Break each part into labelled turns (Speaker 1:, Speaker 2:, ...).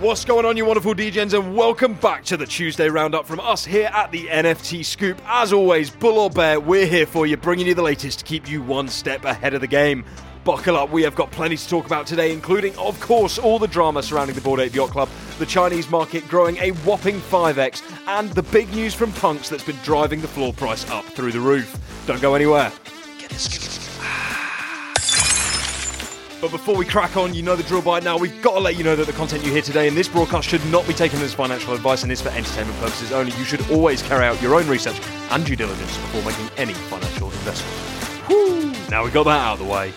Speaker 1: What's going on, you wonderful DJs, and welcome back to the Tuesday Roundup from us here at the NFT Scoop. As always, Bull or Bear, we're here for you, bringing you the latest to keep you one step ahead of the game. Buckle up, we have got plenty to talk about today, including, of course, all the drama surrounding the Bored Ape Yacht Club, the Chinese market growing a whopping 5x, and the big news from Punks that's been driving the floor price up through the roof. Don't go anywhere. But before we crack on, you know the drill by now. We've got to let you know that the content you hear today in this broadcast should not be taken as financial advice and is for entertainment purposes only. You should always carry out your own research and due diligence before making any financial investment. Now we got that out of the way.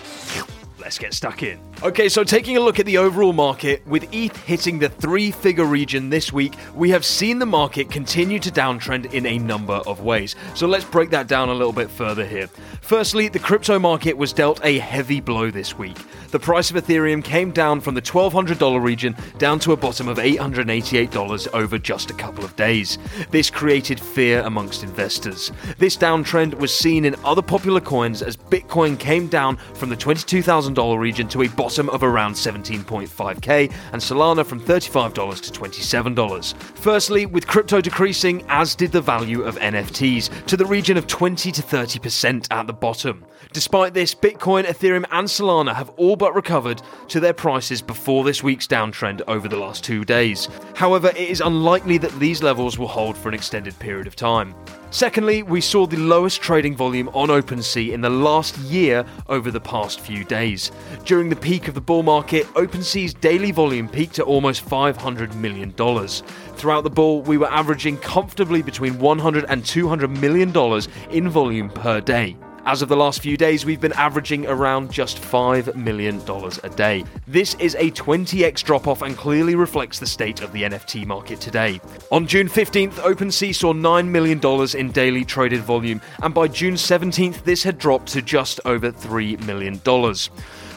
Speaker 1: Let's get stuck in. Okay, so taking a look at the overall market, with ETH hitting the three figure region this week, we have seen the market continue to downtrend in a number of ways. So let's break that down a little bit further here. Firstly, the crypto market was dealt a heavy blow this week. The price of Ethereum came down from the $1,200 region down to a bottom of $888 over just a couple of days. This created fear amongst investors. This downtrend was seen in other popular coins as Bitcoin came down from the $22,000 region to a bottom of around 17.5k and Solana from $35 to $27. Firstly, with crypto decreasing, as did the value of NFTs, to the region of 20 to 30% at the bottom. Despite this, Bitcoin, Ethereum, and Solana have all but recovered to their prices before this week's downtrend over the last two days. However, it is unlikely that these levels will hold for an extended period of time. Secondly, we saw the lowest trading volume on OpenSea in the last year over the past few days. During the peak of the bull market, OpenSea's daily volume peaked at almost $500 million. Throughout the bull, we were averaging comfortably between $100 and $200 million in volume per day. As of the last few days, we've been averaging around just $5 million a day. This is a 20x drop off and clearly reflects the state of the NFT market today. On June 15th, OpenSea saw $9 million in daily traded volume, and by June 17th, this had dropped to just over $3 million.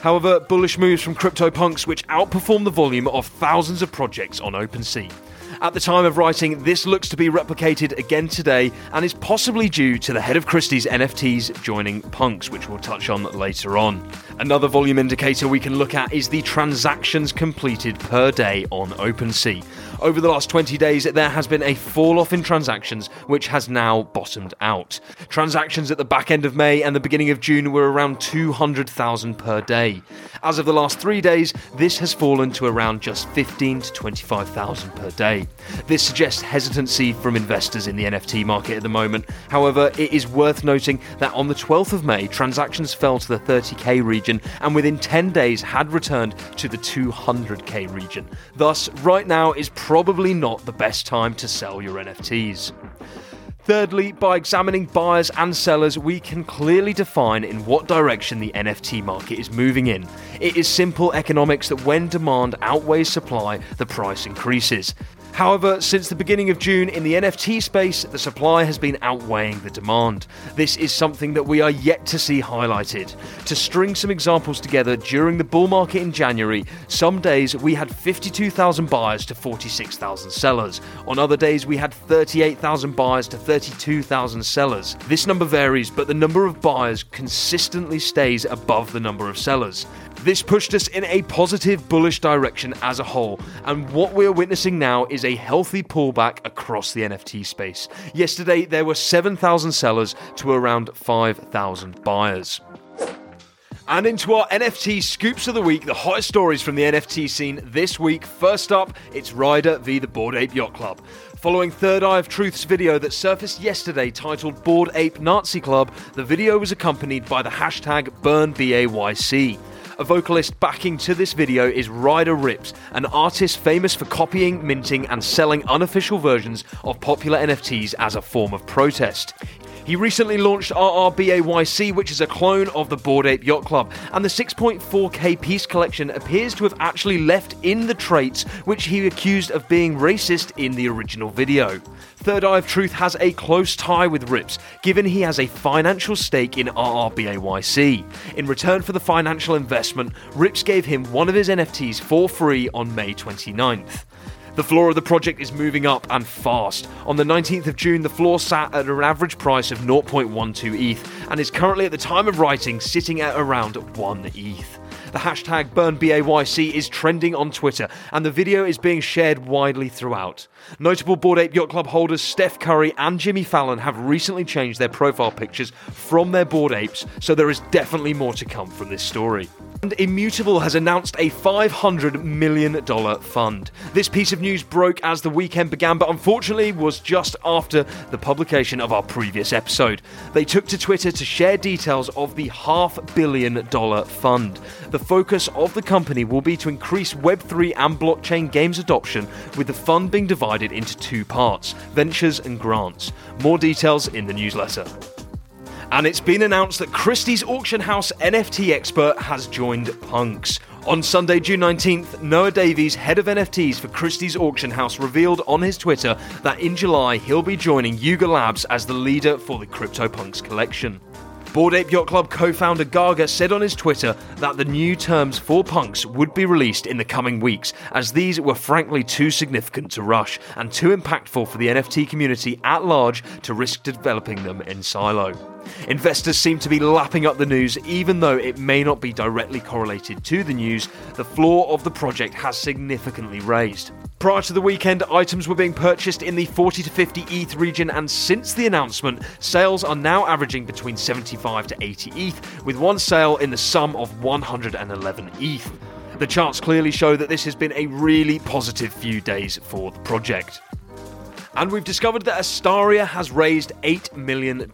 Speaker 1: However, bullish moves from CryptoPunks, which outperformed the volume of thousands of projects on OpenSea. At the time of writing, this looks to be replicated again today and is possibly due to the head of Christie's NFTs joining Punks, which we'll touch on later on. Another volume indicator we can look at is the transactions completed per day on OpenSea. Over the last 20 days, there has been a fall off in transactions, which has now bottomed out. Transactions at the back end of May and the beginning of June were around 200,000 per day. As of the last three days, this has fallen to around just 15 to 25,000 per day. This suggests hesitancy from investors in the NFT market at the moment. However, it is worth noting that on the 12th of May, transactions fell to the 30k region and within 10 days had returned to the 200k region. Thus, right now is probably not the best time to sell your NFTs. Thirdly, by examining buyers and sellers, we can clearly define in what direction the NFT market is moving in. It is simple economics that when demand outweighs supply, the price increases. However, since the beginning of June in the NFT space, the supply has been outweighing the demand. This is something that we are yet to see highlighted. To string some examples together, during the bull market in January, some days we had 52,000 buyers to 46,000 sellers. On other days, we had 38,000 buyers to 32,000 sellers. This number varies, but the number of buyers consistently stays above the number of sellers. This pushed us in a positive, bullish direction as a whole, and what we're witnessing now is a healthy pullback across the NFT space. Yesterday, there were 7,000 sellers to around 5,000 buyers. And into our NFT scoops of the week, the hottest stories from the NFT scene this week. First up, it's Ryder v the Bored Ape Yacht Club. Following Third Eye of Truth's video that surfaced yesterday titled Bored Ape Nazi Club, the video was accompanied by the hashtag BurnBAYC. A vocalist backing to this video is Ryder Ripps, an artist famous for copying, minting, and selling unofficial versions of popular NFTs as a form of protest. He recently launched RRBAYC, which is a clone of the Bored Ape Yacht Club, and the 6.4k piece collection appears to have actually left in the traits which he accused of being racist in the original video. Third Eye of Truth has a close tie with Ripps, given he has a financial stake in RRBAYC. In return for the financial investment, Ripps gave him one of his NFTs for free on May 29th. The floor of the project is moving up and fast. On the 19th of June, the floor sat at an average price of 0.12 ETH and is currently, at the time of writing, sitting at around 1 ETH. The hashtag BurnBAYC is trending on Twitter, and the video is being shared widely throughout. Notable Bored Ape Yacht Club holders Steph Curry and Jimmy Fallon have recently changed their profile pictures from their bored apes, so there is definitely more to come from this story. And Immutable has announced a $500 million fund. This piece of news broke as the weekend began, but unfortunately was just after the publication of our previous episode. They took to Twitter to share details of the half billion dollar fund. The focus of the company will be to increase Web3 and blockchain games adoption, with the fund being divided into two parts ventures and grants. More details in the newsletter. And it's been announced that Christie's auction house NFT expert has joined Punks. On Sunday, June 19th, Noah Davis, head of NFTs for Christie's auction house, revealed on his Twitter that in July he'll be joining Yuga Labs as the leader for the CryptoPunks collection. Bored Ape Yacht Club co founder Garga said on his Twitter that the new terms for punks would be released in the coming weeks, as these were frankly too significant to rush and too impactful for the NFT community at large to risk developing them in silo. Investors seem to be lapping up the news, even though it may not be directly correlated to the news, the floor of the project has significantly raised. Prior to the weekend, items were being purchased in the 40 to 50 ETH region, and since the announcement, sales are now averaging between 75 to 80 ETH, with one sale in the sum of 111 ETH. The charts clearly show that this has been a really positive few days for the project. And we've discovered that Astaria has raised $8 million.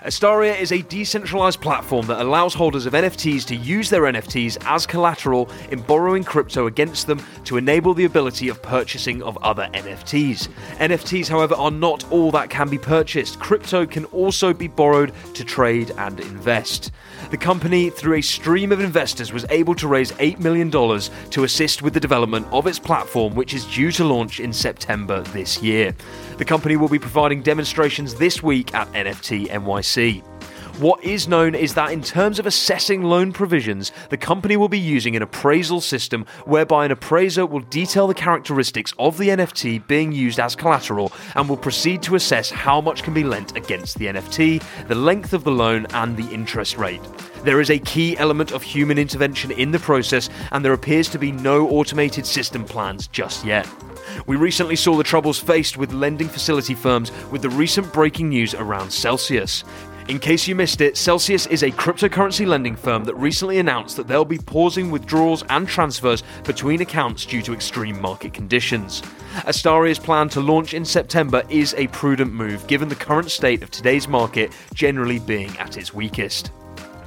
Speaker 1: Astaria is a decentralized platform that allows holders of NFTs to use their NFTs as collateral in borrowing crypto against them to enable the ability of purchasing of other NFTs. NFTs, however, are not all that can be purchased. Crypto can also be borrowed to trade and invest. The company, through a stream of investors, was able to raise $8 million to assist with the development of its platform, which is due to launch in September this year. The company will be providing demonstrations this week at NFT NYC. I see. What is known is that in terms of assessing loan provisions, the company will be using an appraisal system whereby an appraiser will detail the characteristics of the NFT being used as collateral and will proceed to assess how much can be lent against the NFT, the length of the loan, and the interest rate. There is a key element of human intervention in the process, and there appears to be no automated system plans just yet. We recently saw the troubles faced with lending facility firms with the recent breaking news around Celsius. In case you missed it, Celsius is a cryptocurrency lending firm that recently announced that they'll be pausing withdrawals and transfers between accounts due to extreme market conditions. Astaria's plan to launch in September is a prudent move given the current state of today's market generally being at its weakest.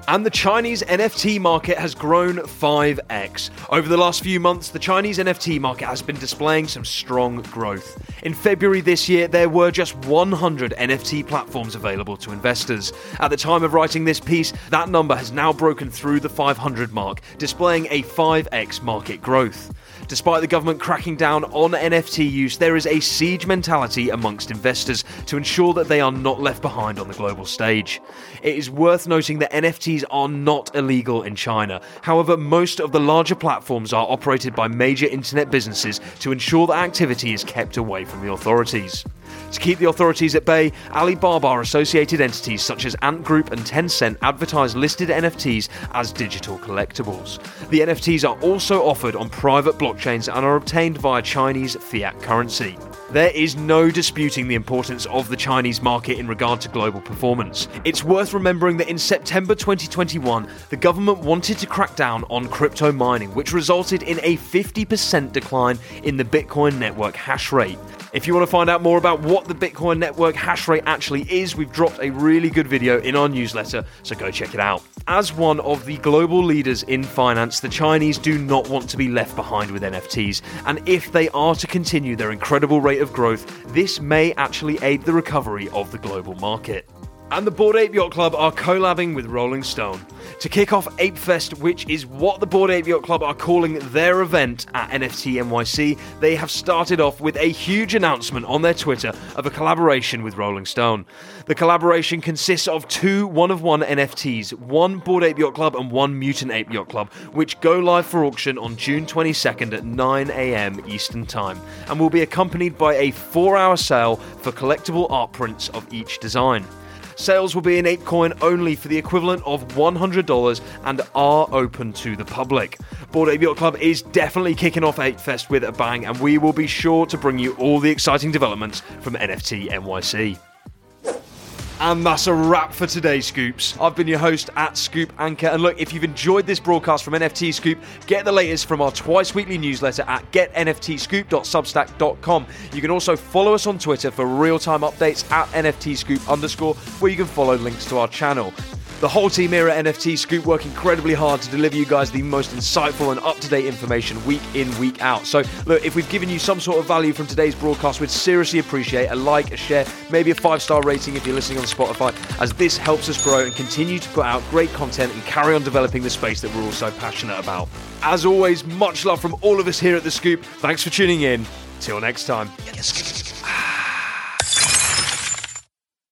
Speaker 1: And the Chinese NFT market has grown 5x. Over the last few months, the Chinese NFT market has been displaying some strong growth. In February this year, there were just 100 NFT platforms available to investors. At the time of writing this piece, that number has now broken through the 500 mark, displaying a 5x market growth. Despite the government cracking down on NFT use, there is a siege mentality amongst investors to ensure that they are not left behind on the global stage. It is worth noting that NFTs are not illegal in China. However, most of the larger platforms are operated by major internet businesses to ensure that activity is kept away from the authorities. To keep the authorities at bay, Alibaba associated entities such as Ant Group and Tencent advertise listed NFTs as digital collectibles. The NFTs are also offered on private blockchains and are obtained via Chinese fiat currency. There is no disputing the importance of the Chinese market in regard to global performance. It's worth remembering that in September 2021, the government wanted to crack down on crypto mining, which resulted in a 50% decline in the Bitcoin network hash rate. If you want to find out more about what the Bitcoin network hash rate actually is, we've dropped a really good video in our newsletter, so go check it out. As one of the global leaders in finance, the Chinese do not want to be left behind with NFTs, and if they are to continue their incredible rate of growth, this may actually aid the recovery of the global market and the Bored Ape Yacht Club are collabing with Rolling Stone to kick off Ape Fest, which is what the Bored Ape Yacht Club are calling their event at NFT NYC. They have started off with a huge announcement on their Twitter of a collaboration with Rolling Stone. The collaboration consists of two one of one NFTs, one Bored Ape Yacht Club and one Mutant Ape Yacht Club, which go live for auction on June 22nd at 9 am Eastern Time and will be accompanied by a four hour sale for collectible art prints of each design. Sales will be in ApeCoin only for the equivalent of $100 and are open to the public. Bored Ape Yacht Club is definitely kicking off ApeFest with a bang, and we will be sure to bring you all the exciting developments from NFT NYC. And that's a wrap for today's Scoops. I've been your host at Scoop Anchor. And look, if you've enjoyed this broadcast from NFT Scoop, get the latest from our twice weekly newsletter at getnftscoop.substack.com. You can also follow us on Twitter for real time updates at NFT Scoop underscore, where you can follow links to our channel. The whole team here at NFT Scoop work incredibly hard to deliver you guys the most insightful and up to date information week in, week out. So, look, if we've given you some sort of value from today's broadcast, we'd seriously appreciate a like, a share, maybe a five star rating if you're listening on Spotify, as this helps us grow and continue to put out great content and carry on developing the space that we're all so passionate about. As always, much love from all of us here at The Scoop. Thanks for tuning in. Till next time.